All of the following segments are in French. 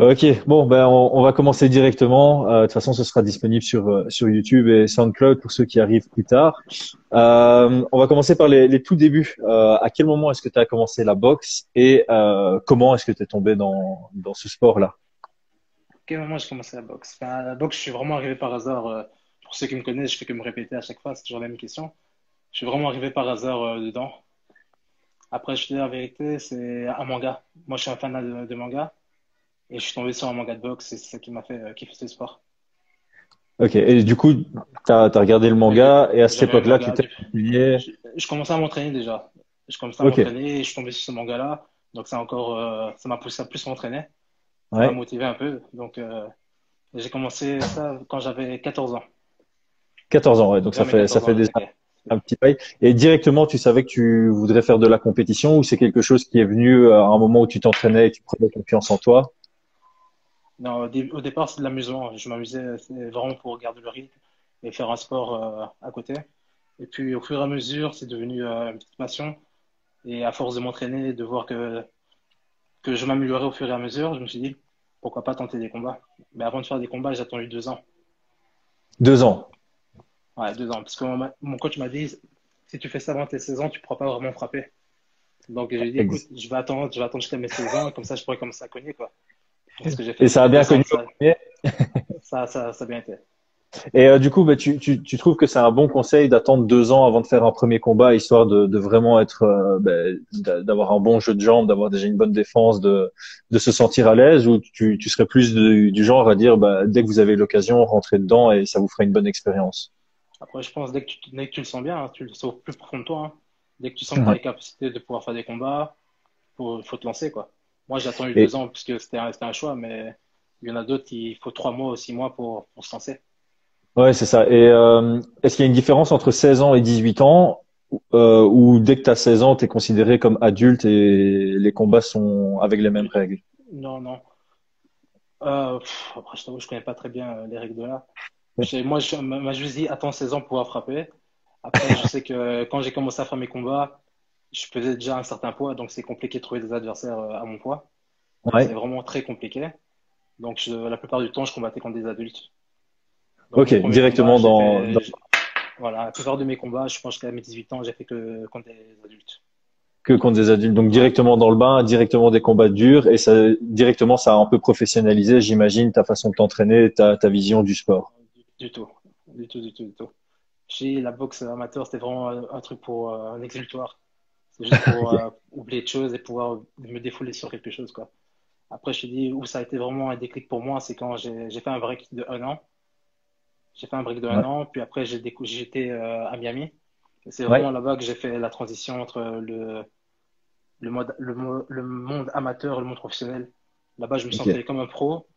Ok, bon, ben on, va commencer directement. Euh, de toute façon, ce sera disponible sur euh, sur YouTube et SoundCloud pour ceux qui arrivent plus tard. Euh, on va commencer par les, tout débuts. à quel moment est-ce que tu as commencé la boxe et comment est-ce que tu es tombé dans dans ce sport-là? À quel moment j'ai commencé la boxe? La boxe, je suis vraiment arrivé par hasard. pour ceux qui me connaissent, je fais que me répéter à chaque fois, c'est toujours la même question. Je suis vraiment arrivé par hasard dedans. Après, je te dis la vérité, c'est un manga. Moi, je suis un fan de manga. Et je suis tombé sur un manga de boxe, c'est ça qui m'a fait euh, kiffer ce sport. Ok, et du coup, tu as, regardé le manga, et à cette époque-là, tu t'es je, je commençais à m'entraîner déjà. Je commençais à m'entraîner, et je suis tombé sur ce manga-là. Donc, ça encore, euh, ça m'a poussé à plus m'entraîner. Ça m'a motivé un peu. Donc, euh, j'ai commencé ça quand j'avais 14 ans. 14 ans, ouais. Donc, ça fait, ça fait déjà un petit paille. Et directement, tu savais que tu voudrais faire de la compétition ou c'est quelque chose qui est venu à un moment où tu t'entraînais et tu prenais confiance en toi? Non, au, départ, c'est de l'amusement. Je m'amusais vraiment pour garder le rythme et faire un sport euh, à côté. Et puis, au fur et à mesure, c'est devenu euh, une petite passion. Et à force de m'entraîner, de voir que, que je m'améliorais au fur et à mesure, je me suis dit, pourquoi pas tenter des combats. Mais avant de faire des combats, j'ai attendu deux ans. Deux ans Ouais, deux ans. Parce que mon, coach m'a dit, si tu fais ça avant tes 16 ans, tu ne pourras pas vraiment frapper. Donc, j'ai dit, écoute, je vais attendre, je vais attendre jusqu'à mes 16 ans, comme ça, je pourrais commencer à cogner, quoi. Et ça a bien connu. Ça, ça, ça, a bien été. Et euh, du coup, bah, tu, tu, tu, trouves que c'est un bon conseil d'attendre deux ans avant de faire un premier combat, histoire de, de vraiment être, euh, bah, d'avoir un bon jeu de jambes, d'avoir déjà une bonne défense, de, de se sentir à l'aise, ou tu, tu serais plus du, genre à dire, bah, dès que vous avez l'occasion, rentrez dedans et ça vous fera une bonne expérience? Après, je pense dès que tu, dès que tu le sens bien, hein, tu le sens plus profond de toi. Hein. Dès que tu sens que tu as les capacités de pouvoir faire des combats, il faut te lancer quoi. Moi, j'ai attendu deux ans parce que c'était un, un, choix, mais il y en a d'autres, il faut trois mois ou six mois pour, pour se lancer. Ouais, c'est ça. Et euh, est-ce qu'il y a une différence entre 16 ans et 18 ans euh, ou dès que tu as 16 ans, tu es considéré comme adulte et les combats sont avec les mêmes règles? Non, non. Euh, après, je t'avoue, je connais pas très bien euh, les règles de là. Moi, je m'a juste dit attends 16 ans pour pouvoir frapper. Après, je sais que quand j'ai commencé à faire mes combats, je pesais déjà un certain poids, donc c'est compliqué de trouver des adversaires euh, à mon poids. Ouais. C'est vraiment très compliqué. Donc la plupart du temps, je combattais contre des adultes. ok, directement dans, Voilà, la plupart de mes combats, je pense qu'à mes 18 ans, j'ai fait que contre des adultes. Que contre des adultes. Donc directement dans le bain, directement des combats durs, et ça, directement, ça a un peu professionnalisé, j'imagine, ta façon de t'entraîner, ta, ta vision du sport. Du, tout, du tout, du tout, du tout. Chez la boxe amateur, c'était vraiment un, truc pour euh, un exultoire juste pour euh, oublier de choses et pouvoir me défouler sur quelque chose. Quoi. Après, je te dis où ça a été vraiment un déclic pour moi, c'est quand j'ai fait un break de un an. J'ai fait un break de un an, puis après, j'étais euh, à Miami. C'est vraiment là-bas que j'ai fait la transition entre le, le, mode, le, le, monde amateur et le monde professionnel. Là-bas, je me sentais comme un pro.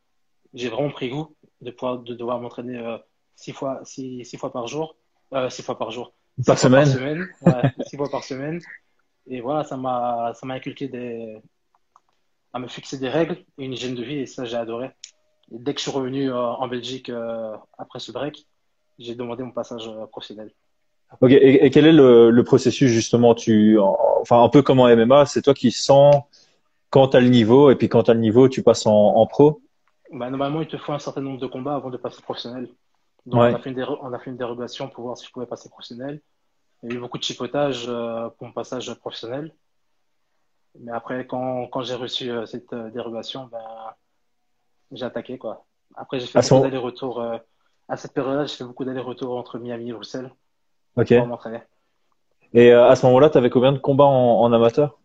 J'ai vraiment pris goût de pouvoir de devoir m'entraîner euh, six fois six, six, fois par jour, euh, six fois par jour, par semaine, par semaine ouais, six fois par semaine. Et voilà, ça m'a, ça m'a inculqué des, à me fixer des règles et une hygiène de vie, et ça, j'ai adoré. Et dès que je suis revenu euh, en Belgique euh, après ce break, j'ai demandé mon passage euh, professionnel. Ok, et, quel est le, le, processus justement tu, Enfin, un peu comme en MMA, c'est toi qui sens quand tu as le niveau, et puis quand tu as le niveau, tu passes en, en pro? Bah, Normalement, il te faut un certain nombre de combats avant de passer professionnel. Donc, on, a fait une on a fait une dérogation pour voir si je pouvais passer professionnel. Il y a eu beaucoup de chipotage euh, pour mon passage professionnel. Mais après, quand, quand j'ai reçu euh, cette euh, dérogation, ben, j'ai attaqué. Quoi. Après, j'ai fait beaucoup d'allers-retours. à cette période-là, j'ai fait beaucoup d'allers-retours entre Miami et Bruxelles Ok. pour m'entraîner. Et à ce moment-là, tu avais combien de combats en, en amateur?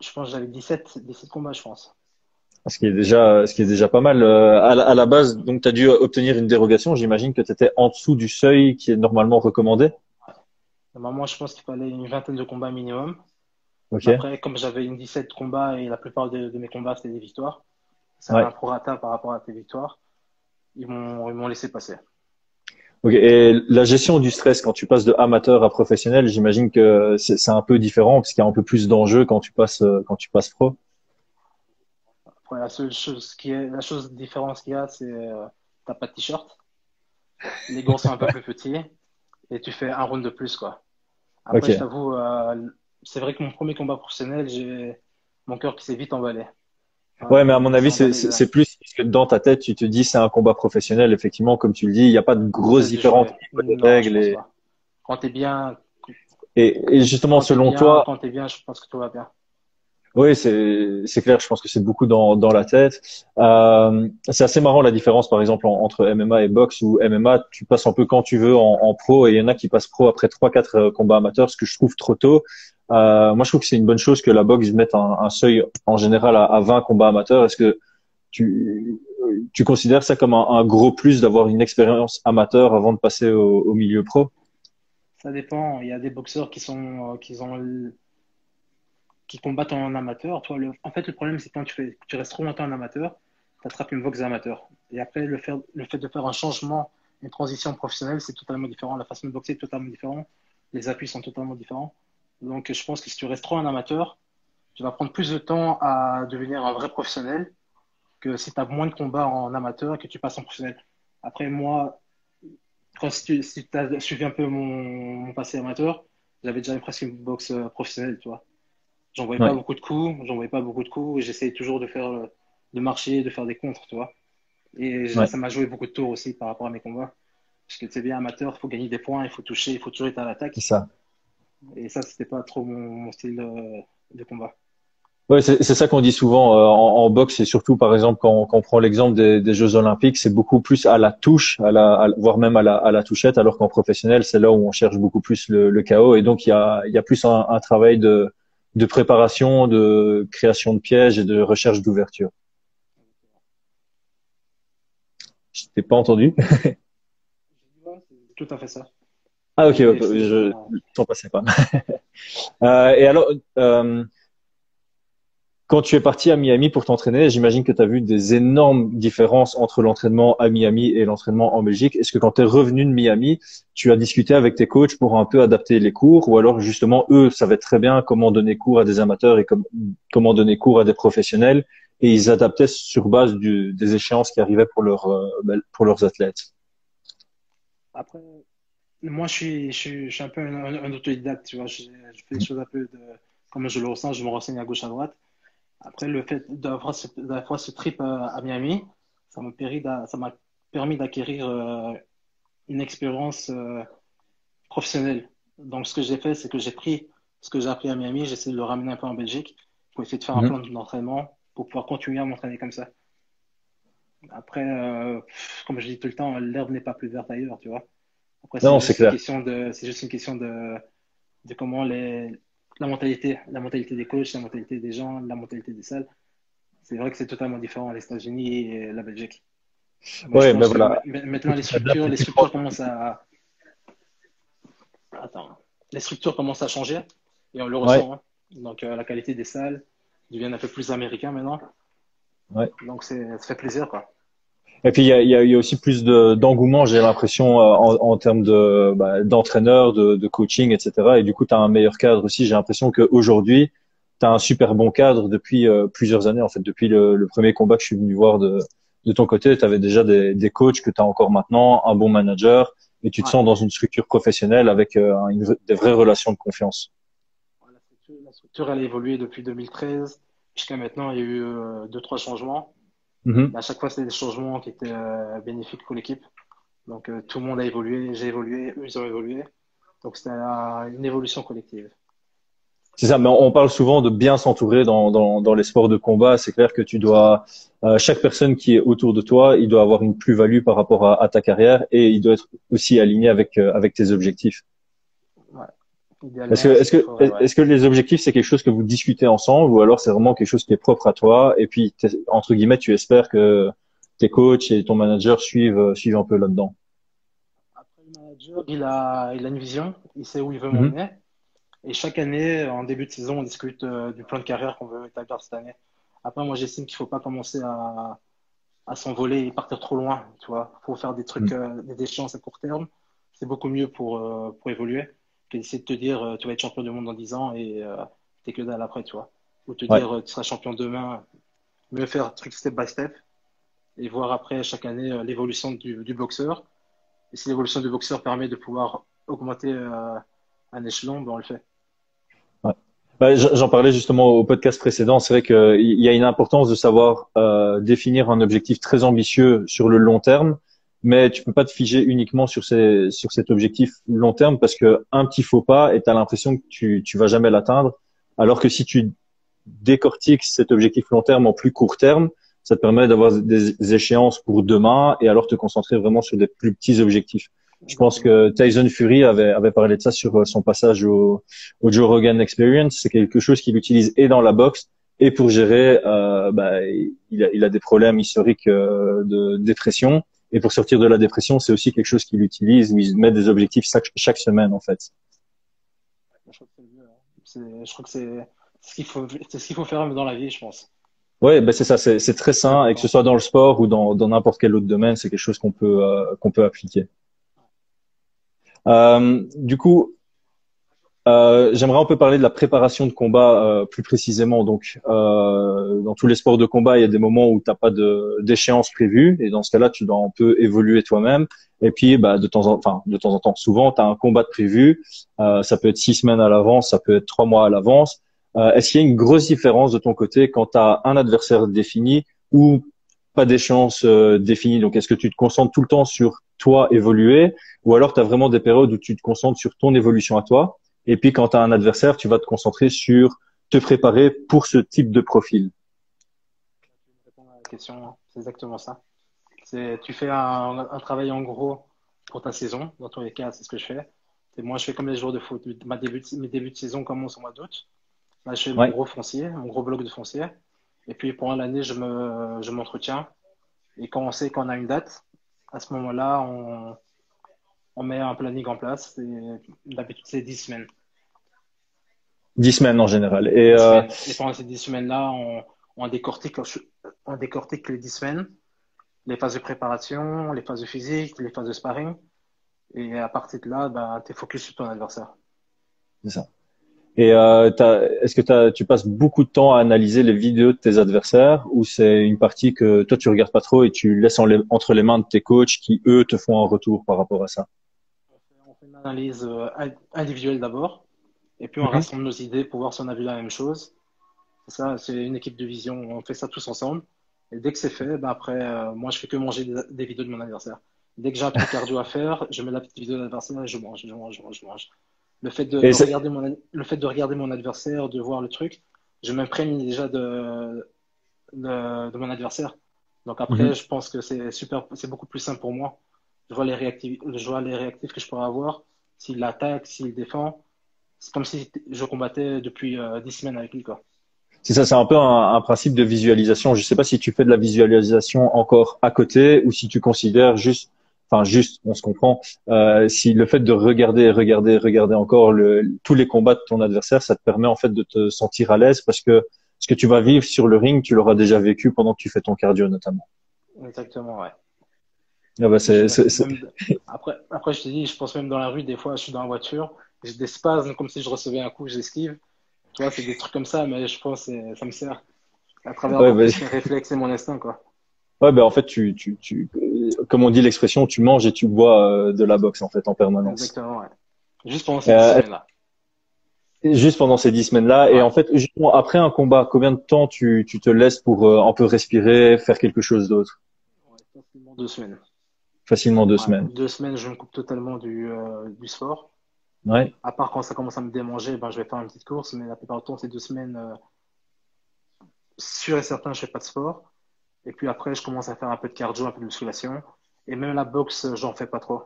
Je pense que j'avais 17, 17 combats, je pense. Ce qui est déjà, ce qui est déjà pas mal. Euh, à, la, à la base, donc tu as dû obtenir une dérogation. J'imagine que tu étais en dessous du seuil qui est normalement recommandé. Normalement, je pense qu'il fallait une vingtaine de combats minimum. Après, comme j'avais une 17 combats et la plupart de, mes combats c'était des victoires, c'est un prorata par rapport à tes victoires. Ils m'ont, ils m'ont laissé passer. Ok. Et la gestion du stress quand tu passes de amateur à professionnel, j'imagine que c'est, c'est un peu différent parce qu'il y a un peu plus d'enjeux quand tu passes quand tu passes pro la seule chose qui est, la chose différence qu'il y a, c'est euh, t'as pas de t-shirt, les gants sont un peu plus petits et tu fais un round de plus quoi. Après, je t'avoue, euh, c'est vrai que mon premier combat professionnel, j'ai mon cœur qui s'est vite emballé. Ouais, mais à mon avis, c'est plus que dans ta tête, tu te dis c'est un combat professionnel. Effectivement, comme tu le dis, il n'y a pas de grosses différences au niveau des règles. Et... Quand tu es bien. Et, et justement, selon toi. Quand bien, je pense que tout va bien. Oui, c'est clair. Je pense que c'est beaucoup dans, dans la tête. Euh, c'est assez marrant la différence, par exemple, entre MMA et boxe. Où MMA, tu passes un peu quand tu veux en, en pro, et il y en a qui passent pro après trois, quatre euh, combats amateurs, ce que je trouve trop tôt. Euh, moi, je trouve que c'est une bonne chose que la boxe mette un, un seuil en général à, à 20 combats amateurs. Est-ce que tu, tu considères ça comme un, un gros plus d'avoir une expérience amateur avant de passer au, au, milieu pro? Ça dépend. Il y a des boxeurs qui sont qui ont qui combattent en amateur. Toi. En fait, le problème, c'est quand tu, restes trop longtemps en amateur, tu attrapes une boxe amateur. Et après, le fait... de faire un changement, une transition professionnelle, c'est totalement différent. La façon de boxer est totalement différente. Les appuis sont totalement différents. Donc, je pense que si tu restes trop en amateur, tu vas prendre plus de temps à devenir un vrai professionnel que si tu as moins de combats en amateur et que tu passes en professionnel. Après, moi, si tu as suivi un peu mon, passé amateur, j'avais déjà presque une boxe euh, professionnelle, tu. J'en voyais pas beaucoup de coups, j'en voyais pas beaucoup de coups, j'essayais toujours de faire, de marcher, de faire des contres, tu vois. Et ça m'a joué beaucoup de tours aussi par rapport à mes combats. Parce que tu sais bien, amateur, il faut gagner des points, il faut toucher, il faut toujours être à l'attaque. C'est ça. Et ça, c'était pas trop mon, style de, combat. Ouais, c'est ça qu'on dit souvent euh, en, boxe et surtout par exemple quand, quand on prend l'exemple des, des, Jeux Olympiques, c'est beaucoup plus à la touche, à la, voire même à la, à la touchette, alors qu'en professionnel, c'est là où on cherche beaucoup plus le, le chaos et donc il y a, il y a plus un, un travail de, de préparation, de création de pièges et de recherche d'ouverture. Je t'ai pas entendu. Tout à fait ça. Ah ok, je t'en passais pas. euh, et alors, euh, quand tu es parti à Miami pour t'entraîner, j'imagine que tu as vu des énormes différences entre l'entraînement à Miami et l'entraînement en Belgique. Est-ce que quand tu es revenu de Miami, tu as discuté avec tes coachs pour un peu adapter les cours ou alors justement eux savaient très bien comment donner cours à des amateurs et comment donner cours à des professionnels et ils adaptaient sur base du, des échéances qui arrivaient pour, leur, euh, ben, pour leurs athlètes? Après, moi je suis, je suis, je suis un peu un, autodidacte, tu vois. Je, fais des choses un peu de, comme je le ressens, je me renseigne à gauche à droite. Après, le fait d'avoir ce, ce, trip euh, à Miami, ça m'a permis d'acquérir euh, une expérience euh, professionnelle. Donc, ce que j'ai fait, c'est que j'ai pris ce que j'ai appris à Miami, j'ai essayé de le ramener un peu en Belgique pour essayer de faire un mhm. plan d'entraînement pour pouvoir continuer à m'entraîner comme ça. Après, comme je dis tout le temps, l'herbe n'est pas plus verte ailleurs, tu vois. Après, c'est juste une question de, de comment les, la mentalité, la mentalité des coachs, la mentalité des gens, la mentalité des salles. C'est vrai que c'est totalement différent les États-Unis et la Belgique. ouais, mais voilà. Maintenant, les structures, les structures commencent à. Attends. Les structures commencent à changer et on le ressent. Hein. Donc, euh, la qualité des salles devient un peu plus américain maintenant. Ouais. Donc, ça fait plaisir, quoi. Et puis il y a, y a, aussi plus d'engouement, j'ai l'impression, euh, en, en, termes de bah, d'entraîneur, de, de, coaching, etc. Et du coup, tu as un meilleur cadre aussi. J'ai l'impression qu'aujourd'hui, tu as un super bon cadre depuis euh, plusieurs années. En fait, depuis le, le, premier combat que je suis venu voir de, de ton côté, tu avais déjà des, des coachs que tu as encore maintenant, un bon manager, et tu te sens dans une structure professionnelle avec euh, une, des vraies relations de confiance. La structure, la structure elle a évolué depuis 2013 jusqu'à maintenant. Il y a eu deux trois changements. Mhm. À chaque fois, c'était des changements qui étaient euh, bénéfiques pour l'équipe. Donc, euh, tout le monde a évolué, j'ai évolué, eux, ils ont évolué. Donc, c'était une évolution collective. C'est ça, mais on parle souvent de bien s'entourer dans, dans, dans, les sports de combat. C'est clair que tu dois, euh, chaque personne qui est autour de toi, il doit avoir une plus-value par rapport à, à, ta carrière et il doit être aussi aligné avec, avec tes objectifs. Est-ce que, est-ce que, est-ce que les objectifs, c'est quelque chose que vous discutez ensemble ou alors c'est vraiment quelque chose qui est propre à toi et puis, entre guillemets, tu espères que tes coachs et ton manager suivent, suivent un peu là-dedans? Après, le manager, il a, il a une vision, il sait où il veut mhm. m'emmener. Et chaque année, en début de saison, on discute euh, du plan de carrière qu'on veut établir cette année. Après, moi, j'estime qu'il faut pas commencer à, à s'envoler et partir trop loin, tu vois. Faut faire des trucs, mhm. euh, des échéances à court terme. C'est beaucoup mieux pour, euh, pour évoluer essayer de te dire euh, tu vas être champion du monde dans 10 ans et euh, t'es que dalle après, tu vois. Ou te dire euh, tu seras champion demain. Mieux faire un truc step by step et voir après chaque année l'évolution du, du, boxeur. Et si l'évolution du boxeur permet de pouvoir augmenter un échelon, ben on le fait. Bah, j'en parlais justement au podcast précédent. C'est vrai qu'il y a une importance de savoir euh, définir un objectif très ambitieux sur le long terme, mais tu peux pas te figer uniquement sur ces, sur cet objectif long terme parce que un petit faux pas et tu as l'impression que tu tu vas jamais l'atteindre, alors que si tu décortiques cet objectif long terme en plus court terme, ça te permet d'avoir des échéances pour demain et alors te concentrer vraiment sur des plus petits objectifs. Je pense que Tyson Fury avait, avait parlé de ça sur euh, son passage au, au Joe Rogan Experience. C'est quelque chose qu'il utilise et dans la boxe et pour gérer, euh, bah, il, a, il a des problèmes historiques euh, de dépression. Et pour sortir de la dépression, c'est aussi quelque chose qu'il utilise où il met des objectifs chaque, chaque semaine en fait. Je crois que c'est hein. ce qu'il faut, c'est ce qu'il faut faire dans la vie, je pense. Ouais, ben c'est ça, c'est très sain et que ce soit dans le sport ou dans n'importe quel autre domaine, c'est quelque chose qu'on peut euh, qu'on peut appliquer. Euh, du coup, euh, j'aimerais un peu parler de la préparation de combat euh, plus précisément. Donc, euh, dans tous les sports de combat, il y a des moments où tu n'as pas d'échéance prévue, et dans ce cas-là, tu dois un peu évoluer toi-même. Et puis, bah, de temps en, enfin, de temps en temps, souvent, tu as un combat de prévu. Euh, ça peut être six semaines à l'avance, ça peut être trois mois à l'avance. Euh, est-ce qu'il y a une grosse différence de ton côté quand tu as un adversaire défini ou pas d'échéance définie? Donc, est-ce que tu te concentres tout le temps sur toi évoluer ou alors tu as vraiment des périodes où tu te concentres sur ton évolution à toi? Et puis quand tu as un adversaire, tu vas te concentrer sur te préparer pour ce type de profil. question, c'est exactement ça. Tu fais un, travail en gros pour ta saison. Dans tous les cas, c'est ce que je fais. Et moi, je fais comme les joueurs de foot. Ma début mes débuts de saison commencent au mois d'août. Là, je fais mon gros foncier, mon gros bloc de foncier. Et puis, pendant l'année, je me, je m'entretiens. Et quand on sait qu'on a une date, à ce moment-là, on, on met un planning en place. D'habitude, c'est 10 semaines. 10 semaines en général. Et, euh... et pendant ces 10 semaines-là, on, on, décortique, on décortique les 10 semaines, les phases de préparation, les phases de physique, les phases de sparring. Et à partir de là, ben, tu es focus sur ton adversaire. C'est ça. Et euh, est-ce que tu passes beaucoup de temps à analyser les vidéos de tes adversaires ou c'est une partie que toi tu regardes pas trop et tu laisses entre les mains de tes coachs qui eux te font un retour par rapport à ça? Analyse euh, individuelle d'abord, et puis on mhm. rassemble nos idées pour voir si on a vu la même chose. C'est ça, c'est une équipe de vision, on fait ça tous ensemble. Et dès que c'est fait, ben après, euh, moi je fais que manger des, vidéos de mon adversaire. Dès que j'ai un truc cardio à faire, je mets la petite vidéo de l'adversaire et je mange, je mange, je mange, je mange. Le fait de, regarder mon, le fait de regarder mon adversaire, de voir le truc, je m'imprègne déjà de, de, mon adversaire. Donc après, mhm. je pense que c'est super, c'est beaucoup plus simple pour moi. Je vois les réactifs, je vois les réactifs que je pourrais avoir s'il attaque, s'il défend. C'est comme si je combattais depuis euh, dix semaines avec lui. Quoi. C'est ça, c'est un peu un, principe de visualisation. Je ne sais pas si tu fais de la visualisation encore à côté ou si tu considères juste, enfin juste, on se comprend, euh, si le fait de regarder, regarder, regarder encore le, tous les combats de ton adversaire, ça te permet en fait de te sentir à l'aise parce que ce que tu vas vivre sur le ring, tu l'auras déjà vécu pendant que tu fais ton cardio notamment. Exactement, ouais. Ah bah c'est, après, après, je te dis, je pense même dans la rue, des fois, je suis dans la voiture, j'ai des spasmes comme si je recevais un coup, j'esquive. Tu vois, c'est des trucs comme ça, mais je pense que ça me sert à travers ouais, bah... réflexe et mon instinct, quoi. Ouais, ben en fait, tu, tu, tu, comme on dit l'expression, tu manges et tu bois euh, de la boxe en fait en permanence. Exactement, ouais. Juste pendant ces euh, dix semaines-là. Juste pendant ces dix semaines-là. Et en fait, après un combat, combien de temps tu, tu te laisses pour euh, un peu respirer, faire quelque chose d'autre? Ouais, Deux semaines. Facilement deux semaines. Deux semaines, je me coupe totalement du, euh, du sport. Ouais. À part quand ça commence à me démanger, ben, je vais faire une petite course, mais la plupart du temps, ces deux semaines, euh, sûr et certain, je fais pas de sport. Et puis après, je commence à faire un peu de cardio, un peu de musculation. Et même la boxe, j'en fais pas trop.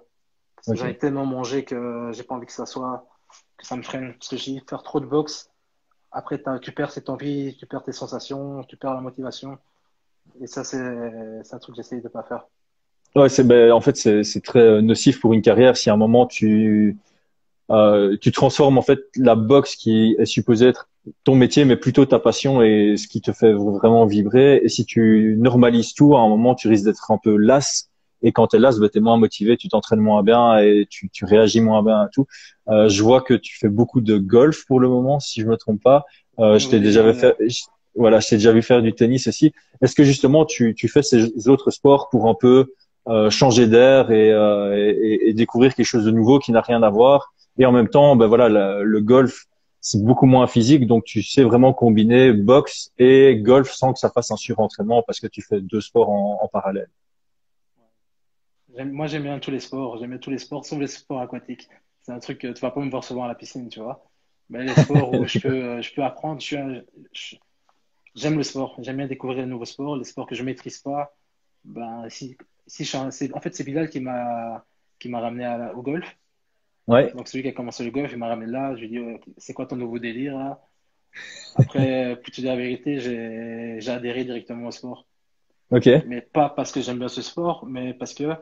Parce que ai tellement mangé que j'ai pas envie que ça soit, que ça me freine. Parce que j'ai faire trop de boxe. Après, tu perds cette envie, tu perds tes sensations, tu perds la motivation. Et ça, c'est un truc que j'essaye de pas faire. Ouais, c'est ben, en fait c'est très euh, nocif pour une carrière si à un moment tu euh, tu transformes en fait la boxe qui est supposée être ton métier mais plutôt ta passion et ce qui te fait vraiment vibrer. Et si tu normalises tout à un moment tu risques d'être un peu las et quand t'es las ben, t'es moins motivé tu t'entraînes moins bien et tu, tu réagis moins bien à tout. Euh, je vois que tu fais beaucoup de golf pour le moment si je me trompe pas. Euh, je t'ai déjà fait voilà je t'ai déjà vu faire du tennis aussi. Est-ce que justement tu, tu fais ces autres sports pour un peu euh, changer d'air euh, et, et, et, découvrir quelque chose de nouveau qui n'a rien à voir. Et en même temps, ben voilà, le golf, c'est beaucoup moins physique, donc tu sais vraiment combiner boxe et golf sans que ça fasse un surentraînement parce que tu fais deux sports en, en parallèle. Moi, j'aime bien tous les sports. J'aime bien tous les sports, sauf les sports aquatiques. C'est un truc que tu vas pas me voir souvent à la piscine, tu vois. Mais les sports où je peux, je peux apprendre, j'aime le sport. J'aime bien découvrir de nouveaux sports. Les sports que je maîtrise pas, ben, si, si en fait, c'est Bilal qui m'a, qui m'a ramené à, au golf. Ouais. Donc, celui qui a commencé le golf, il m'a ramené là. Je lui ai dit, c'est quoi ton nouveau délire, là? Après, pour te dire la vérité, j'ai, j'ai adhéré directement au sport. Ok. Mais pas parce que j'aime bien ce sport, mais parce que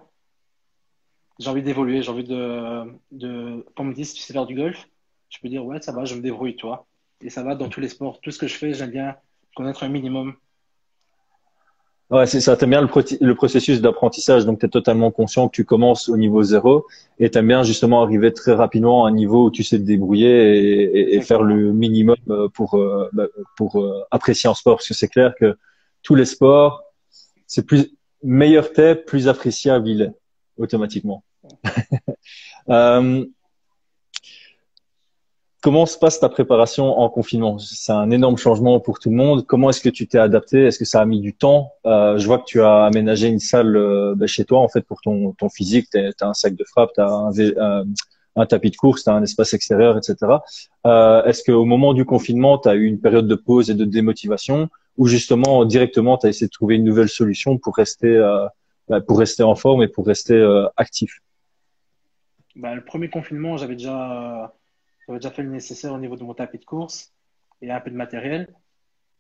j'ai envie d'évoluer, j'ai envie de, de, comme on me dit, si tu sais faire du golf, je peux dire, ouais, ça va, je me débrouille, toi. Et ça va dans tous les sports. Tout ce que je fais, j'aime bien connaître un minimum. Ouais, c'est ça. T'aimes bien le, le processus d'apprentissage, donc tu es totalement conscient que tu commences au niveau zéro et t'aimes bien justement arriver très rapidement à un niveau où tu sais te débrouiller et, et, faire le minimum euh, pour euh, bah, pour euh, apprécier un sport, parce que c'est clair que tous les sports, c'est plus meilleur t'es, plus appréciable il est automatiquement. euh, comment se passe ta préparation en confinement? C'est un énorme changement pour tout le monde. Comment est-ce que tu t'es adapté? Est-ce que ça a mis du temps? Euh, Je vois que tu as aménagé une salle euh, ben, chez toi en fait pour ton, physique. Tu as un sac de frappe, tu as un, euh, un, tapis de course, tu as un espace extérieur, etc. Est-ce qu'au moment du confinement, tu as eu une période de pause et de démotivation? Ou justement directement tu as essayé de trouver une nouvelle solution pour rester ben, pour rester en forme et pour rester actif? Bah, Le premier confinement, j'avais déjà j'avais déjà fait le nécessaire au niveau de mon tapis de course et un peu de matériel.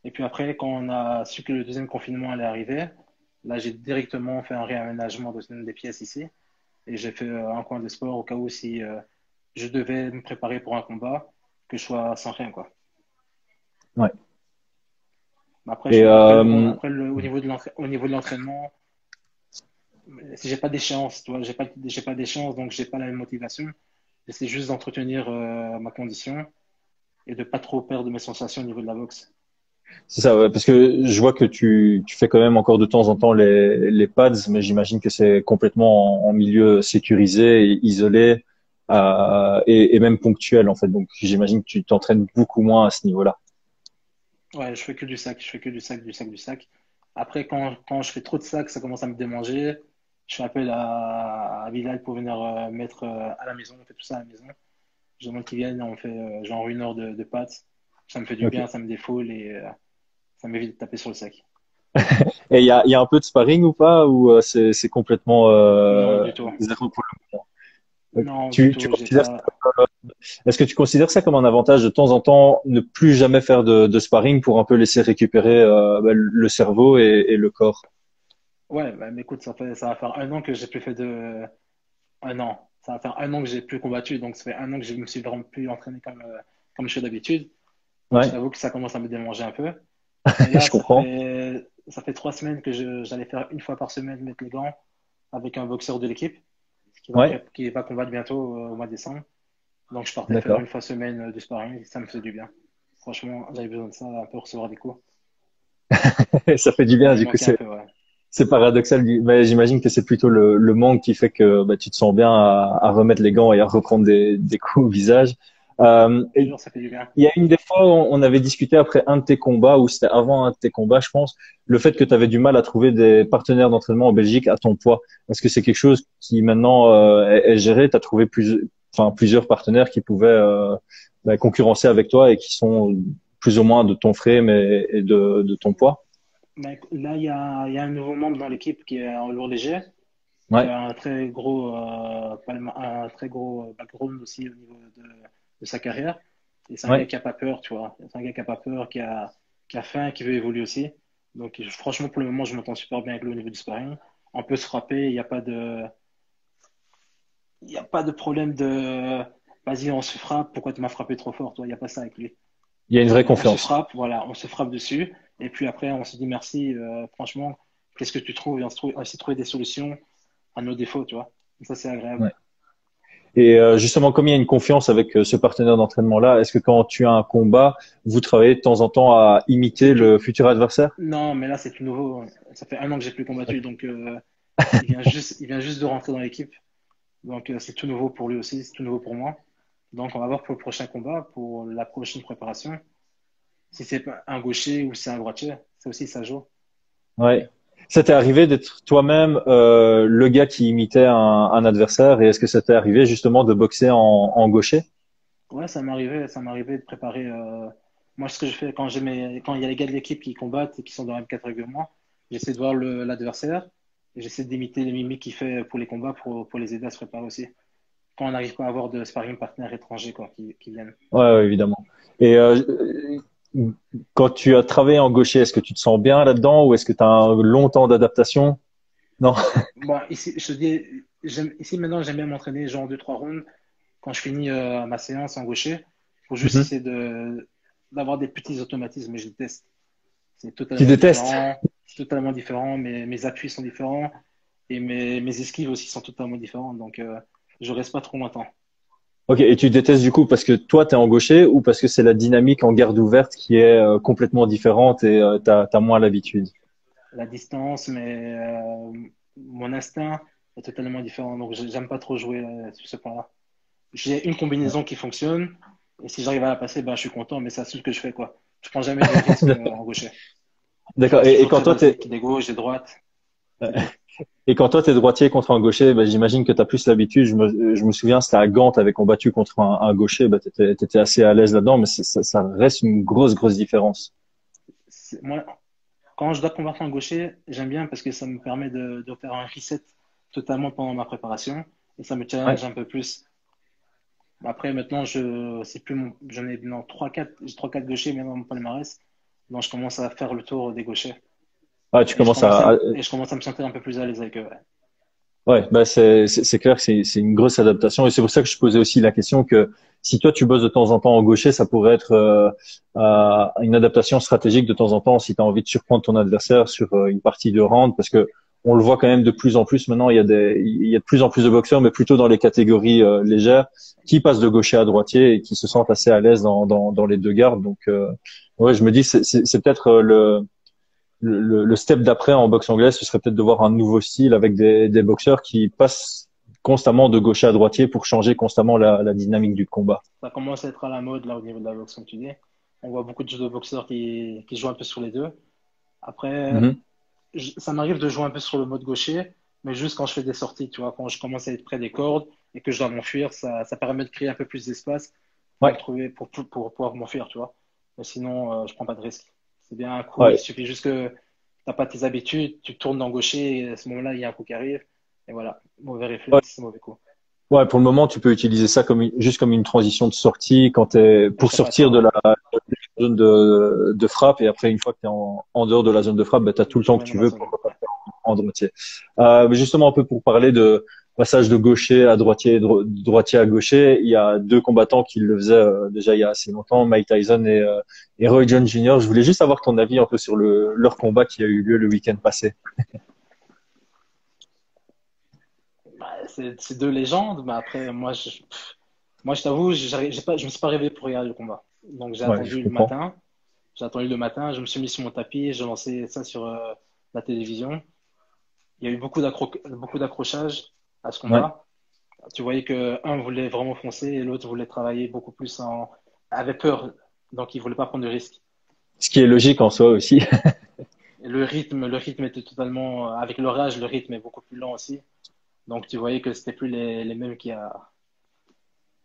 Et puis après, quand on a su que le deuxième confinement allait arriver, là, j'ai directement fait un réaménagement de, des pièces ici. Et j'ai fait euh, un coin de sport au cas où si euh, je devais me préparer pour un combat, que je sois sans rien, quoi. Ouais. Après, et euh... après le, au niveau de l'entraînement, si j'ai pas d'échéance, tu vois, j'ai pas, pas d'échéance, donc j'ai pas la même motivation. J'essaie juste d'entretenir euh, ma condition et de pas trop perdre mes sensations au niveau de la boxe. C'est ça, ouais, parce que je vois que tu, tu fais quand même encore de temps en temps les, les pads, mais j'imagine que c'est complètement en, en, milieu sécurisé, et isolé euh, et, et, même ponctuel en fait. Donc j'imagine que tu t'entraînes beaucoup moins à ce niveau-là. Ouais, je fais que du sac, je fais que du sac, du sac, du sac. Après, quand, quand je fais trop de sac, ça commence à me démanger je fais appel à, à Bilal pour venir euh, mettre euh, à la maison. On fait tout ça à la maison. Je demande qu'ils viennent, on fait euh, genre une heure de, de pâtes. Ça me fait du bien, ça me défoule et ça m'évite de taper sur le sac. et il y a, y a, un peu de sparring ou pas Ou c'est complètement euh, zéro pour le moment? Non, tu, tu considères Est-ce que tu considères ça comme un avantage de temps en temps ne plus jamais faire de, de sparring pour un peu laisser récupérer euh, bah, le cerveau et, et, le corps? Ouais, bah, mais écoute, ça, fait, ça va faire un an que j'ai plus fait de. Un an. Ça va faire un an que j'ai plus combattu, donc ça fait un an que je me suis vraiment plus entraîné comme, euh, comme je fais d'habitude. Ouais. J'avoue que ça commence à me démanger un peu. Là, je comprends. Ça fait, ça fait trois semaines que j'allais faire une fois par semaine mettre les gants avec un boxeur de l'équipe qui, va, ouais. qui va combattre bientôt euh, au mois de décembre. Donc je partais faire une fois semaine de sparring, ça me fait du bien. Franchement, j'avais besoin de ça, un peu recevoir des coups. ça fait du bien, du coup, c'est. Ouais c'est paradoxal, mais j'imagine que c'est plutôt le, le, manque qui fait que bah, tu te sens bien à, à, remettre les gants et à reprendre des, des coups au visage. Euh, et. Il y a une des fois, on, avait discuté après un de tes combats, ou c'était avant un de tes combats, je pense, le fait que tu avais du mal à trouver des partenaires d'entraînement en Belgique à ton poids. Est-ce que c'est quelque chose qui maintenant euh, est, est, géré? Tu as trouvé plus, enfin, plusieurs partenaires qui pouvaient euh, bah, concurrencer avec toi et qui sont plus ou moins de ton frame et, et de, de ton poids? Là, il y a, y a, un nouveau membre dans l'équipe qui est en lourd léger. Ouais. Qui a un très gros, euh, un très gros background aussi au niveau de, de sa carrière. Et c'est un ouais. gars qui a pas peur, tu vois. C'est un gars qui a pas peur, qui a, qui a faim, qui veut évoluer aussi. Donc, franchement, pour le moment, je m'entends super bien avec lui au niveau du sparring. On peut se frapper, il n'y a pas de, il n'y a pas de problème de, vas-y, on se frappe, pourquoi tu m'as frappé trop fort, toi, il n'y a pas ça avec lui. Il y a une vraie confiance. On se frappe, voilà, on se frappe dessus. Et puis après, on se dit merci, euh, franchement, qu'est-ce que tu trouves? Et on, se trouve, on essaie de trouver des solutions à nos défauts, tu vois. ça, c'est agréable. Ouais. Et euh, justement, comme il y a une confiance avec euh, ce partenaire d'entraînement-là, est-ce que quand tu as un combat, vous travaillez de temps en temps à imiter le futur adversaire? Non, mais là, c'est tout nouveau. Ça fait un an que j'ai plus combattu, donc euh, il, vient juste, il vient juste de rentrer dans l'équipe. Donc c'est tout nouveau pour lui aussi, c'est tout nouveau pour moi. Donc, on va voir pour le prochain combat, pour la prochaine préparation. Si c'est un gaucher ou si c'est un droitier, ça aussi, ça joue. Ouais. Ça t'est arrivé d'être toi-même euh, le gars qui imitait un, un adversaire et est-ce que ça t'est arrivé justement de boxer en, en gaucher? Ouais, ça m'arrivait, ça m'arrivait de préparer. Euh... Moi, ce que je fais quand j'ai mes... quand il y a les gars de l'équipe qui combattent et qui sont dans la même catégorie que moi, j'essaie de voir l'adversaire et j'essaie d'imiter les mimiques qu'il fait pour les combats pour, pour les aider à se préparer aussi. Quand on n'arrive pas à avoir de sparring partenaires étrangers quoi, qui, qui viennent. Ouais, ouais évidemment. Et euh, quand tu as travaillé en gaucher, est-ce que tu te sens bien là-dedans ou est-ce que tu as un long temps d'adaptation? Non. bon, ici, je te dis, ici maintenant, j'aime bien m'entraîner genre 2-3 rounds quand je finis euh, ma séance en gaucher pour juste mm -hmm. essayer de d'avoir des petits automatismes, mais je déteste. C'est totalement tu détestes? différent. C'est totalement différent. Mes, mes appuis sont différents et mes, mes esquives aussi sont totalement différentes. Donc, euh, je reste pas trop longtemps. Ok, et tu détestes du coup parce que toi, tu es en gaucher ou parce que c'est la dynamique en garde ouverte qui est euh, complètement différente et euh, tu as, moins l'habitude? La distance, mais euh, mon instinct est totalement différent. Donc, j'aime pas trop jouer euh, sur ce point-là. J'ai une combinaison qui fonctionne et si j'arrive à la passer, ben, je suis content, mais c'est ce que je fais. quoi. Je prends jamais de risque euh, en gaucher. D'accord, et, et quand toi, tu es. Des gauches, des droites. Et quand toi, tu es droitier contre un gaucher, bah, j'imagine que tu as plus l'habitude. Je me, je me souviens, c'était à Gand, tu avais combattu contre un, un gaucher, bah, tu étais, assez à l'aise là-dedans, mais ça, ça, reste une grosse, grosse différence. Moi, quand je dois combattre un gaucher, j'aime bien parce que ça me permet de, de, faire un reset totalement pendant ma préparation et ça me challenge ouais. un peu plus. Après, maintenant, je c'est plus mon, j'en ai non, 3-4 3-4 gauchers mais dans mon palmarès, donc je commence à faire le tour des gauchers. Ah, tu commences à... à... Et je commence à me sentir un peu plus à l'aise avec eux. Ouais, bah c'est c'est clair que c'est c'est une grosse adaptation et c'est pour ça que je posais aussi la question que si toi tu bosses de temps en temps en gaucher, ça pourrait être euh, euh, une adaptation stratégique de temps en temps si tu as envie de surprendre ton adversaire sur euh, une partie de round parce que on le voit quand même de plus en plus maintenant, il y a des il y a de plus en plus de boxeurs mais plutôt dans les catégories euh, légères qui passent de gaucher à droitier et qui se sentent assez à l'aise dans, dans dans les deux gardes. Donc euh, ouais, je me dis c'est c'est peut-être le le, le, step d'après en boxe anglaise, ce serait peut-être de voir un nouveau style avec des, des, boxeurs qui passent constamment de gaucher à droitier pour changer constamment la, la, dynamique du combat. Ça commence à être à la mode là au niveau de la boxe, comme tu dis. On voit beaucoup de boxeurs qui, qui jouent un peu sur les deux. Après, mm -hmm. je, ça m'arrive de jouer un peu sur le mode gaucher, mais juste quand je fais des sorties, tu vois, quand je commence à être près des cordes et que je dois m'enfuir, ça, ça permet de créer un peu plus d'espace pour, ouais. pour, pour pouvoir m'enfuir, tu vois. Mais sinon, euh, je prends pas de risque. C'est bien un coup. Ouais. Il suffit juste que tu n'as pas tes habitudes, tu tournes dans gaucher et à ce moment-là, il y a un coup qui arrive. Et voilà, mauvais réflexe, ouais. mauvais coup. Ouais, pour le moment, tu peux utiliser ça comme juste comme une transition de sortie quand es pour sortir de la, zone de, de, frappe et après une fois que tu es en, en, dehors de la zone de frappe, bah, tu as tout le temps que tu veux pour en droitier. Euh, justement un peu pour parler de passage de gaucher à droitier, dro droitier à gaucher, il y a deux combattants qui le faisaient euh, déjà il y a assez longtemps, Mike Tyson et, euh, et, Roy Jones Jr. Je voulais juste avoir ton avis un peu sur le, leur combat qui a eu lieu le week-end passé. bah, c'est deux légendes, mais après moi je, moi je t'avoue, je me suis pas réveillé pour regarder le combat. Donc j'ai ouais, attendu le matin, j'ai attendu le matin, je me suis mis sur mon tapis, j'ai lancé ça sur euh, la télévision. Il y a eu beaucoup d'accrochages à ce combat. Ouais. Tu voyais que un voulait vraiment foncer et l'autre voulait travailler beaucoup plus en avait peur, donc il voulait pas prendre de risques. Ce qui est logique en soi aussi. le rythme, le rythme était totalement avec l'orage, le rythme est beaucoup plus lent aussi. Donc tu voyais que c'était plus les, les mêmes qu'il y a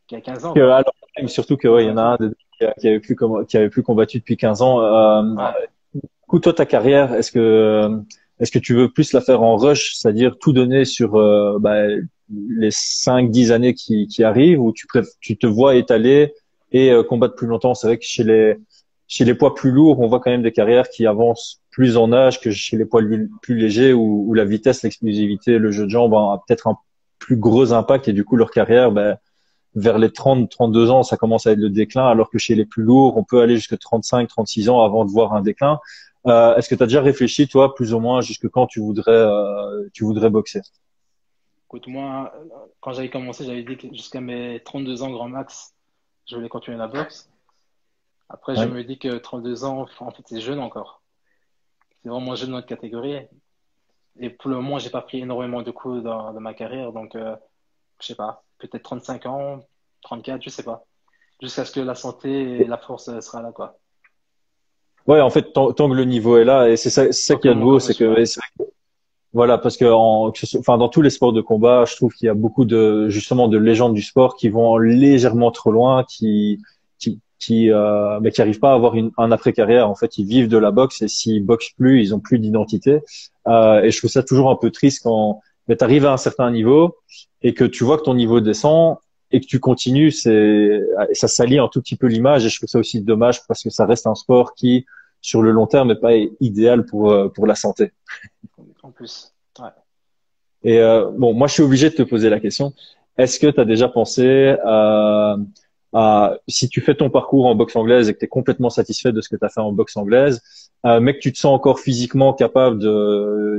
qu'il y a 15 ans. Que, alors, surtout que ouais, il y en a un qui, qui avait plus qui avait plus combattu depuis 15 ans. Euh, ouais. Du coup, toi ta carrière, est-ce que est-ce que tu veux plus la faire en rush, c'est-à-dire tout donner sur euh, bah, les 5-10 années qui, qui, arrivent, ou tu, tu te vois étaler et euh, combattre plus longtemps? C'est vrai que chez les, chez les poids plus lourds, on voit quand même des carrières qui avancent plus en âge que chez les poids plus légers, où, où la vitesse, l'explosivité, le jeu de jambes a peut-être un plus gros impact, et du coup leur carrière, bah, vers les 30, 32 ans, ça commence à être le déclin, alors que chez les plus lourds, on peut aller jusqu'à 35, 36 ans avant de voir un déclin. Euh, Est-ce que tu as déjà réfléchi, toi, plus ou moins, jusque quand tu voudrais, euh, tu voudrais boxer? Écoute, moi, quand j'avais commencé, j'avais dit que jusqu'à mes 32 ans, grand max, je voulais continuer la boxe. Après, ouais. je me dis que 32 ans, en fait, c'est jeune encore. C'est vraiment jeune dans notre catégorie. Et pour le moment, j'ai pas pris énormément de coups dans, dans ma carrière. Donc, euh, je sais pas, peut-être 35 ans, 34, je sais pas. Jusqu'à ce que la santé et la force euh, sera là, quoi. Ouais, en fait, tant, que le niveau est là, et c'est ça, ça qui est de beau, c'est que, voilà, parce que, en, enfin, dans tous les sports de combat, je trouve qu'il y a beaucoup de, justement, de légendes du sport qui vont légèrement trop loin, qui, qui, qui, euh, mais qui arrivent pas à avoir une, un après carrière. En fait, ils vivent de la boxe et s'ils boxent plus, ils ont plus d'identité. Euh, et je trouve ça toujours un peu triste quand, mais tu arrives à un certain niveau et que tu vois que ton niveau descend et que tu continues, c'est ça salit un tout petit peu l'image et je trouve ça aussi dommage parce que ça reste un sport qui sur le long terme n'est pas idéal pour euh, pour la santé. En plus. Ouais. Et euh, bon, moi je suis obligé de te poser la question. Est-ce que tu as déjà pensé à euh, si tu fais ton parcours en boxe anglaise et que tu es complètement satisfait de ce que tu as fait en boxe anglaise, euh, mais que tu te sens encore physiquement capable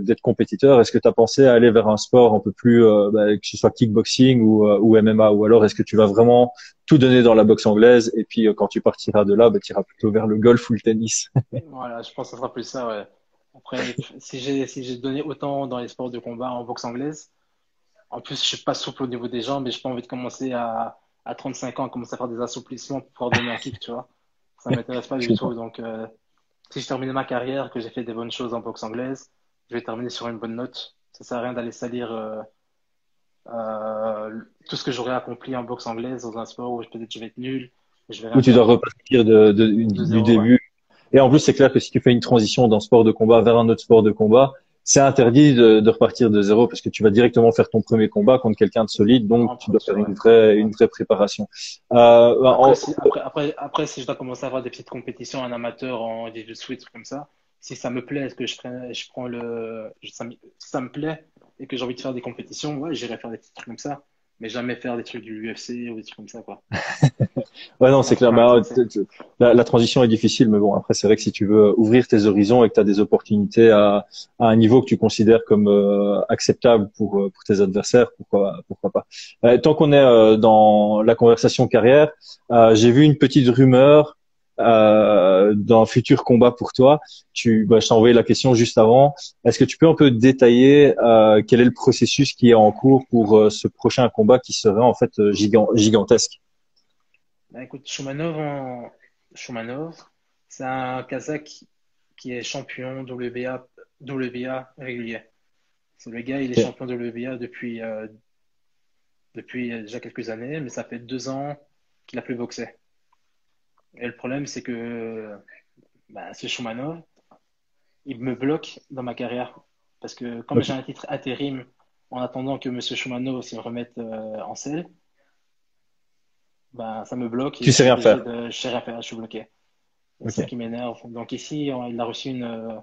d'être compétiteur, est-ce que tu as pensé à aller vers un sport un peu plus, euh, bah, que ce soit kickboxing ou, euh, ou MMA, ou alors est-ce que tu vas vraiment tout donner dans la boxe anglaise et puis quand tu partiras de là, bah, tu iras plutôt vers le golf ou le tennis? Voilà, je pense que ça sera plus ça. Ouais. Après, si j'ai si donné autant dans les sports de combat en boxe anglaise, en plus je suis pas souple au niveau des jambes et j'ai pas envie de commencer à à 35 ans, commencer à faire des assouplissements pour pouvoir donner un kick, tu vois. Ça m'intéresse pas du tout. Donc, euh, si je termine ma carrière, que j'ai fait des bonnes choses en boxe anglaise, je vais terminer sur une bonne note. Ça sert à rien d'aller salir euh, euh, tout ce que j'aurais accompli en boxe anglaise dans un sport où peut-être je vais être nul. Je vais où tu dois repartir de, de, du début. Et en plus, c'est clair que si tu fais une transition d'un sport de combat vers un autre sport de combat, c'est interdit de, de, repartir de zéro parce que tu vas directement faire ton premier combat contre quelqu'un de solide, donc tu dois faire une vraie, une vraie préparation. Euh, après, si, après, après, après, si je dois commencer à avoir des petites compétitions en amateur, en Digital Switch comme ça, si ça me plaît, est-ce que je, prends, je prends le, ça, ça me plaît et que j'ai envie de faire des compétitions, ouais, j'irai faire des petits trucs comme ça mais jamais faire des trucs du UFC ou des trucs comme ça, quoi. ouais, non, c'est clair. Bah, la, transition est difficile, mais bon, après, c'est vrai que si tu veux ouvrir tes horizons et que tu as des opportunités à, un niveau que tu considères comme euh, acceptable pour, euh, pour tes adversaires, pourquoi, pourquoi pas. Euh, tant qu'on est dans la conversation carrière, j'ai vu une petite rumeur euh, d'un futur combat pour toi. Tu, bah, je t'ai envoyé la question juste avant. Est-ce que tu peux un peu détailler euh, quel est le processus qui est en cours pour euh, ce prochain combat qui serait en fait euh, gigantesque? Bah, Écoute, Shumanov, en... Shumanov, c'est un Kazakh qui est champion WBA, WBA régulier. C'est le gars, il est champion de WBA depuis depuis déjà quelques années, mais ça fait deux ans qu'il a plus boxé. Et le problème, c'est que bah, ce Shumanov, il me bloque dans ma carrière. Parce que comme j'ai un titre intérim en attendant que M. Shumanov se remette euh, en selle, bah, ça me bloque. Tu sais rien faire. je sais rien faire, je suis bloqué. C'est ça qui m'énerve. Donc ici, il a reçu une,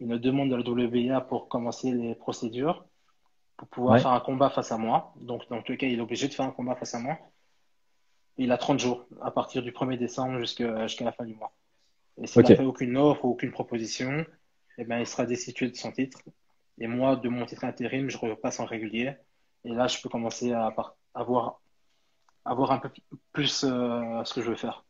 une demande de la WBA pour commencer les procédures, pour pouvoir faire un combat face à moi. Donc dans tous les cas, il est obligé de faire un combat face à moi. Il a 30 jours, à partir du 1er décembre jusqu'à la fin du mois. Et s'il n'a fait aucune offre ou aucune proposition, eh ben, il sera destitué de son titre. Et moi, de mon titre intérim, je repasse en régulier. Et là, je peux commencer à avoir, avoir un peu plus euh, ce que je veux faire.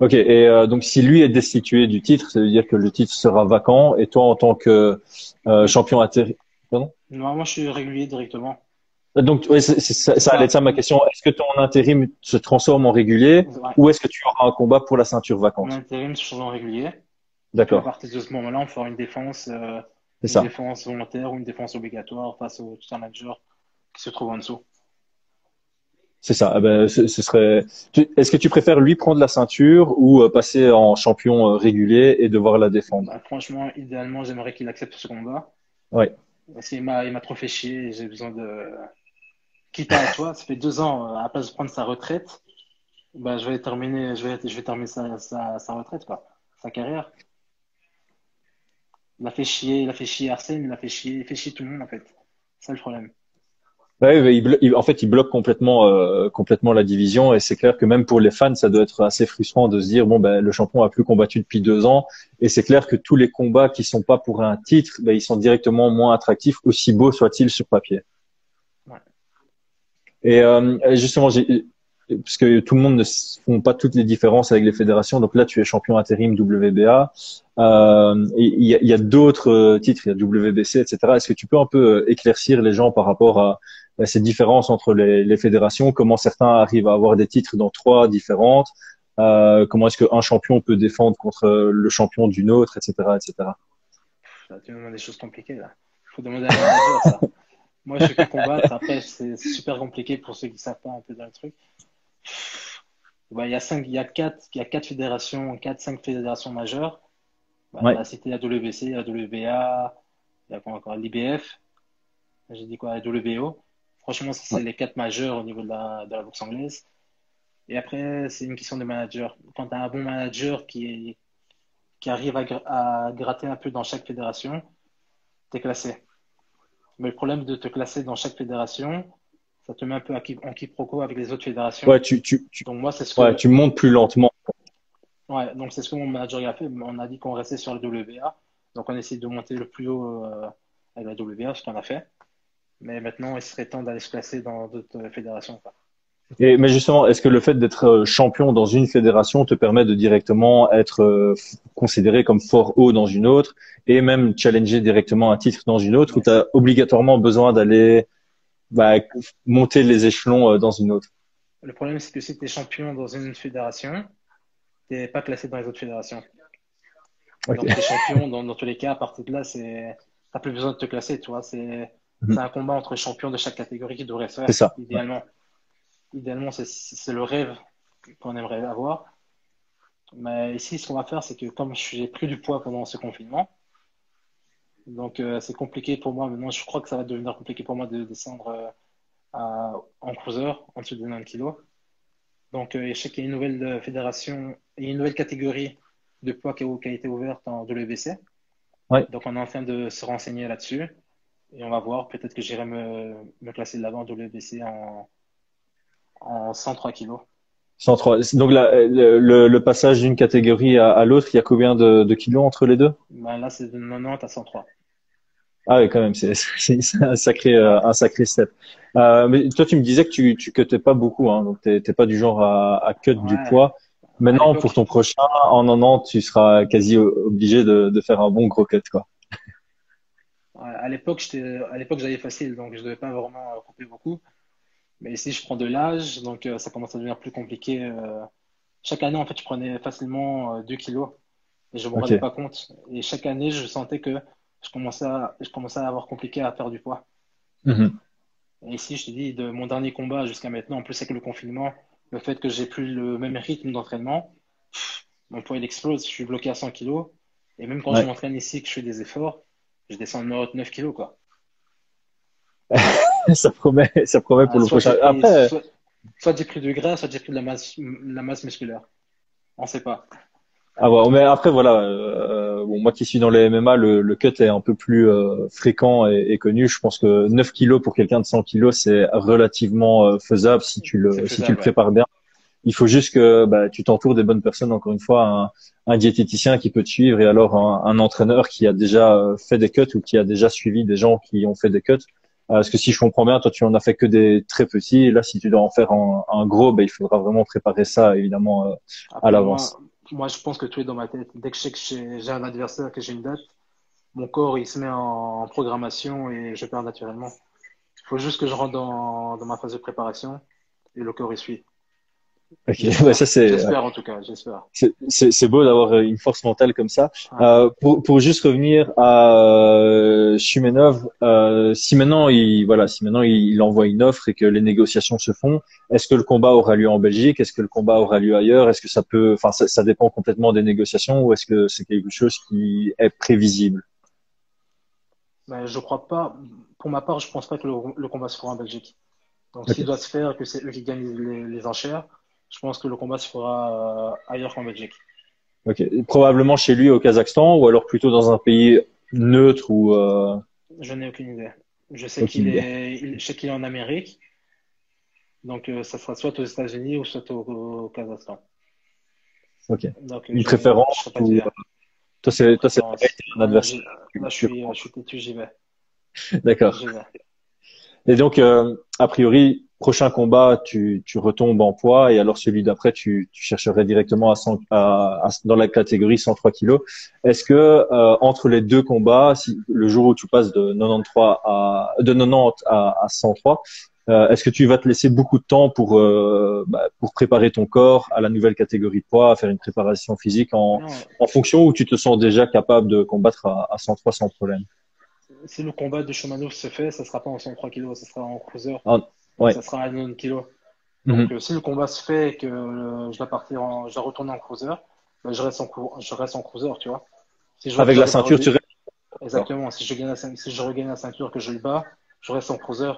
Ok, et euh, donc si lui est destitué du titre, ça veut dire que le titre sera vacant. Et toi, en tant que euh, champion intérim, non, moi je suis régulier directement. Donc, oui, ça, ça allait être ça ma question. Est-ce que ton intérim se transforme en régulier ou est-ce que tu auras un combat pour la ceinture vacante? Mon intérim se transforme en régulier. D'accord. À partir de ce moment-là, on fera une défense, euh, une défense volontaire ou une défense obligatoire face au manager qui se trouve en dessous. C'est ça. Eh ben, ce, serait. Est-ce que tu préfères lui prendre la ceinture ou euh, passer en champion euh, régulier et devoir la défendre? Bah, Franchement, idéalement, j'aimerais qu'il accepte ce combat. Oui. Parce qu'il m'a, il m'a trop fait chier. J'ai besoin de, quitte à toi, ça fait deux ans, euh, à la place de prendre sa retraite, bah, je vais terminer, je vais, je vais terminer sa, sa, sa retraite, quoi, sa carrière. Il a fait chier, il a fait chier Arsène, il a fait chier, il fait chier tout le monde, en fait. C'est le problème. Ouais, il, en fait, il bloque complètement, euh, complètement la division et c'est clair que même pour les fans, ça doit être assez frustrant de se dire bon ben le champion a plus combattu depuis deux ans et c'est clair que tous les combats qui sont pas pour un titre, ben, ils sont directement moins attractifs, aussi beaux soient-ils sur papier. Et euh, justement, parce que tout le monde ne font pas toutes les différences avec les fédérations. Donc là, tu es champion intérim WBA. Euh, il y a, d'autres titres, il y a WBC, etc. Est-ce que tu peux un peu euh, éclaircir les gens par rapport à ces différences entre les, les, fédérations, comment certains arrivent à avoir des titres dans trois différentes, euh, comment est-ce qu'un champion peut défendre contre le champion d'une autre, etc., etc. Là, tu me demandes des choses compliquées là. Faut demander à manager ça. Moi, je que combattre. Après, c'est super compliqué pour ceux qui savent pas un peu dans le truc. Bah, il y a cinq, il y a quatre, il y a quatre fédérations, quatre, cinq fédérations majeures. Bah, ouais. Cité la WBC, la WBA, il y a quoi encore l'IBF. J'ai dit quoi, la WBO. Franchement, c'est les quatre majeurs au niveau de la, de la boxe anglaise. Et après, c'est une question de manager. Quand tu as un bon manager qui, est, qui arrive à, à, gratter un peu dans chaque fédération, tu es classé. Mais le problème de te classer dans chaque fédération, ça te met un peu en quiproquo avec les autres fédérations. Ouais, tu, tu, tu, donc moi, c'est ce que, ouais, tu montes plus lentement. Ouais, donc c'est ce que mon manager a fait. On a dit qu'on restait sur le WBA. Donc on essaie de monter le plus haut euh, avec la WBA, ce qu'on a fait. Mais maintenant, il serait temps d'aller se classer dans d'autres fédérations. Quoi. Et, mais justement, est-ce que le fait d'être euh, champion dans une fédération te permet de directement être euh, considéré comme fort haut dans une autre et même challenger directement un titre dans une autre ou tu as obligatoirement besoin d'aller bah, monter les échelons euh, dans une autre? Le problème, c'est que si tu es champion dans une fédération, tu n'es pas classé dans les autres fédérations. Okay. Donc, tu es champion dans, dans, tous les cas. À partir de là, tu n'as plus besoin de te classer. Tu vois, c'est mm -hmm. un combat entre champions de chaque catégorie qui devrait se faire, ça. idéalement. Ouais idéalement, c'est le rêve qu'on aimerait avoir. Mais ici, ce qu'on va faire, c'est que comme j'ai pris du poids pendant ce confinement, donc euh, c'est compliqué pour moi. Maintenant, je crois que ça va devenir compliqué pour moi de descendre euh, à, en cruiser, en dessous de 90 kg. Donc, euh, je sais qu'il y a une nouvelle fédération, il y a une nouvelle catégorie de poids qui a, qui a été ouverte en WBC. Ouais. Donc, on est en train de se renseigner là-dessus. Et on va voir. Peut-être que j'irai me, me classer là-bas en WBC en, en 103 kilos. 103. Donc la, le, le, passage d'une catégorie à, à l'autre, il y a combien de, de, kilos entre les deux? Ben Là, c'est de 90 à 103. Ah oui, quand même, c'est un sacré, euh, un sacré step. Euh, mais toi, tu me disais que tu, tu cutais pas beaucoup, hein, donc t'es pas du genre à, à cut ouais. du poids. Maintenant, pour ton prochain, en 90, tu seras quasi obligé de, de faire un bon gros cut, quoi. Ouais, à l'époque, à l'époque, j'avais facile, donc je devais pas vraiment couper beaucoup. Mais ici, je prends de l'âge, donc euh, ça commence à devenir plus compliqué. Euh. Chaque année, en fait, je prenais facilement 2 euh, kilos et je ne me rendais pas compte. Et chaque année, je sentais que je commençais à, je commençais à avoir compliqué à perdre du poids. Mm-hmm. Et ici, je te dis, de mon dernier combat jusqu'à maintenant, en plus avec le confinement, le fait que j'ai plus le même rythme d'entraînement, mon poids il explose, je suis bloqué à 100 kilos. Et même quand Ouais. je m'entraîne ici, que je fais des efforts, je descends de 9 kilos, quoi. ça promet, ça promet pour Ah, le prochain. pris, Après, soit, soit j'ai pris du gras, soit j'ai pris de la masse, la masse musculaire. On sait pas. ah ouais, mais après voilà, euh, bon, moi qui suis dans les MMA, le, le cut est un peu plus euh, fréquent et, et connu. Je pense que 9 kilos pour quelqu'un de 100 kilos, c'est relativement euh, faisable si tu le, si tu le ouais. prépares bien. Il faut juste que bah, tu t'entoures des bonnes personnes. Encore une fois, un, un diététicien qui peut te suivre et alors un, un entraîneur qui a déjà euh, fait des cuts ou qui a déjà suivi des gens qui ont fait des cuts. Euh, Parce que si je comprends bien, toi tu en as fait que des très petits. Et là, si tu dois en faire un, un gros, bah, il faudra vraiment préparer ça évidemment euh, à l'avance. moi, moi, je pense que tout est dans ma tête. Dès que je sais que j'ai j'ai un adversaire, que j'ai une date, mon corps, il se met en, en programmation et je perds naturellement. Il faut juste que je rentre dans, dans ma phase de préparation et le corps, il suit. Ok, J'espère. ouais, ça c'est J'espère en tout cas, j'espère. c'est c'est- c'est beau d'avoir euh, une force mentale comme ça. Euh, pour, pour juste revenir à euh, Shumenov, euh, si maintenant il voilà, si maintenant il, envoie une offre et que les négociations se font, est-ce que le combat aura lieu en Belgique? Est-ce que le combat aura lieu ailleurs? Est-ce que ça peut, enfin ça, ça dépend complètement des négociations ou est-ce que c'est quelque chose qui est prévisible? Mais je crois pas, pour ma part, je pense pas que le, le combat se fera en Belgique. Donc, Ok. s'il doit se faire, que c'est eux qui gagnent les, les enchères, je pense que le combat se fera euh, ailleurs qu'en Belgique. Ok, probablement chez lui au Kazakhstan ou alors plutôt dans un pays neutre ou euh, Je n'ai aucune idée. Je sais qu'il est, il- je sais qu'il est en Amérique. Donc, euh, ça sera soit aux États-Unis ou soit au, au Kazakhstan. Ok. Donc, euh, Une préférence ou dire. toi c'est toi c'est un adversaire. là, je suis, je suis têtu, j'y vais. D'accord. Et donc, euh, a priori, prochain combat, tu, tu retombes en poids et alors celui d'après, tu, tu chercherais directement à, 100, à, dans la catégorie 103 kilos. Est-ce que euh, entre les deux combats, si, le jour où tu passes de 93 à de 90 à, à 103, euh, est-ce que tu vas te laisser beaucoup de temps pour euh, bah, pour préparer ton corps à la nouvelle catégorie de poids, à faire une préparation physique en, en fonction où tu te sens déjà capable de combattre à, à 103 sans problème? Si le combat de Shomanov se fait, ça sera pas en 103 kg, ça sera en cruiser. Ah, ouais. Ça sera à 90 kg. Donc, si le combat se fait et que je dois partir, en, je dois retourner en cruiser, bah, je reste en je reste en cruiser, tu vois. Si je Avec la ceinture, tu restes. Exactement. Si je gagne la, si je regagne la ceinture que je lui bats, je reste en cruiser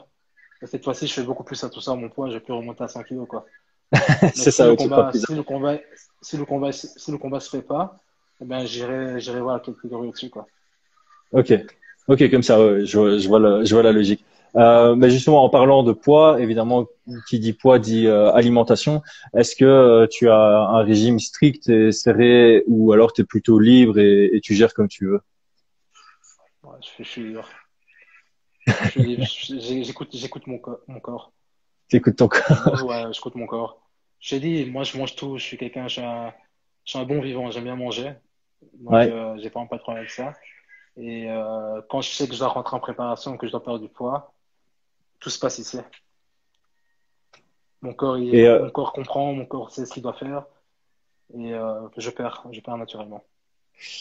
cette fois-ci, je fais beaucoup plus à tout ça. Mon poids, j'ai pu remonter à 100 kg, quoi. c'est ça, le combat, si le combat, si le combat, si le combat se fait pas, eh ben, j'irai, j'irai voir la catégorie au-dessus, quoi. Ok. Ok, comme ça, je, je, vois la, je vois la logique. Euh, mais justement, en parlant de poids, évidemment, qui dit poids dit euh, alimentation. Est-ce que euh, tu as un régime strict et serré ou alors tu es plutôt libre et, et, tu gères comme tu veux? Ouais, je, suis libre. J'écoute, mon, mon corps. J'écoute ton corps. Ouais, j'écoute mon corps. J'ai dit, moi, je mange tout. Je suis quelqu'un, je suis un, je suis un bon vivant. J'aime bien manger. Donc, ouais. euh, j'ai pas un patron avec ça. Et euh, quand je sais que je dois rentrer en préparation, que je dois perdre du poids, tout se passe ici. Mon corps, il, euh... mon corps comprend, mon corps sait ce qu'il doit faire. Et euh, je perds, je perds naturellement.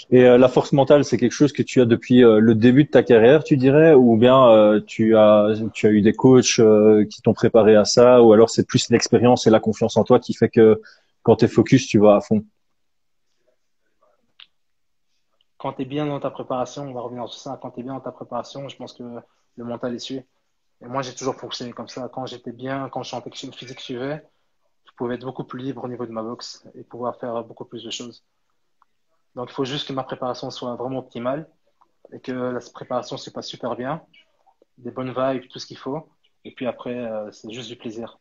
Et euh, la force mentale, c'est quelque chose que tu as depuis euh, le début de ta carrière, tu dirais, ou bien euh, tu as tu as eu des coachs qui t'ont préparé à ça, ou alors c'est plus l'expérience et la confiance en toi qui fait que quand tu es focus, tu vas à fond? Quand tu es bien dans ta préparation, on va revenir sur ça. Quand tu es bien dans ta préparation, je pense que le mental est suivi. Et moi, j'ai toujours fonctionné comme ça. Quand j'étais bien, quand je sentais que le physique suivait, je pouvais être beaucoup plus libre au niveau de ma boxe et pouvoir faire beaucoup plus de choses. Donc, il faut juste que ma préparation soit vraiment optimale et que la préparation se passe super bien, des bonnes vibes, tout ce qu'il faut. Et puis après, euh, c'est juste du plaisir.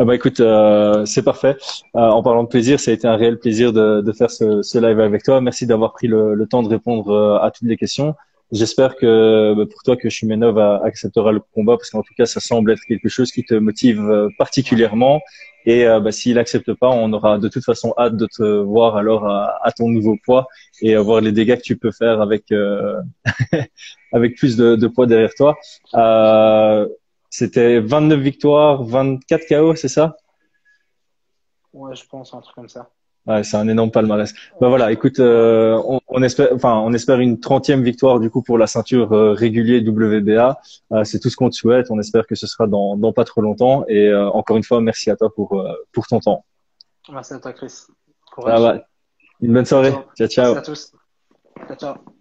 Ah bah écoute, euh, c'est parfait. Euh, en parlant de plaisir, ça a été un réel plaisir de, faire ce, live avec toi. Merci d'avoir pris le, temps de répondre à toutes les questions. J'espère que bah, pour toi que Chimenov acceptera le combat parce qu'en tout cas, ça semble être quelque chose qui te motive euh, particulièrement. Et euh, bah, s'il accepte pas, on aura de toute façon hâte de te voir alors à, à ton nouveau poids et voir les dégâts que tu peux faire avec euh, avec plus de, de, poids derrière toi. Euh, C'était 29 victoires, 24 KO, c'est ça? Ouais, je pense un truc comme ça. Ouais, c'est un énorme palmarès. Bah voilà, écoute, euh, on, on, espère, enfin, on espère une 30e victoire du coup pour la ceinture euh, régulier WBA. Euh, c'est tout ce qu'on te souhaite. On espère que ce sera dans, dans pas trop longtemps. Et euh, encore une fois, merci à toi pour pour ton temps. Merci à toi, Chris. Ah, bah, une bonne soirée. Ciao, ciao. Merci à tous. Ciao, ciao.